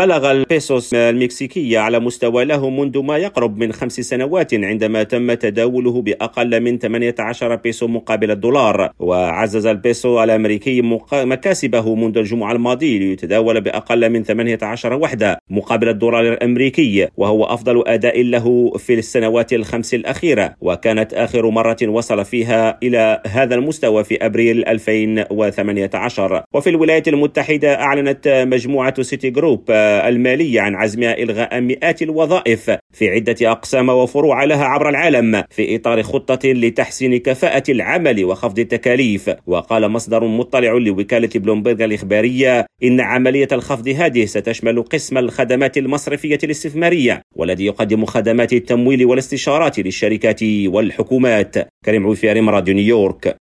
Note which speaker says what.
Speaker 1: بلغ البيسو المكسيكي على مستوى له منذ ما يقرب من خمس سنوات عندما تم تداوله بأقل من 18 بيسو مقابل الدولار. وعزز البيسو الأمريكي مكاسبه منذ الجمعة الماضي ليتداول بأقل من 18 وحدة مقابل الدولار الأمريكي وهو أفضل أداء له في السنوات الخمس الأخيرة. وكانت آخر مرة وصل فيها إلى هذا المستوى في أبريل 2018 وفي الولايات المتحدة أعلنت مجموعة سيتي جروب المالية عن عزمها إلغاء مئات الوظائف في عدة أقسام وفروع لها عبر العالم في إطار خطة لتحسين كفاءة العمل وخفض التكاليف. وقال مصدر مطلع لوكالة بلومبرغ الإخبارية إن عملية الخفض هذه ستشمل قسم الخدمات المصرفية الاستثمارية والذي يقدم خدمات التمويل والاستشارات للشركات والحكومات. كريم عوفير راديو نيويورك.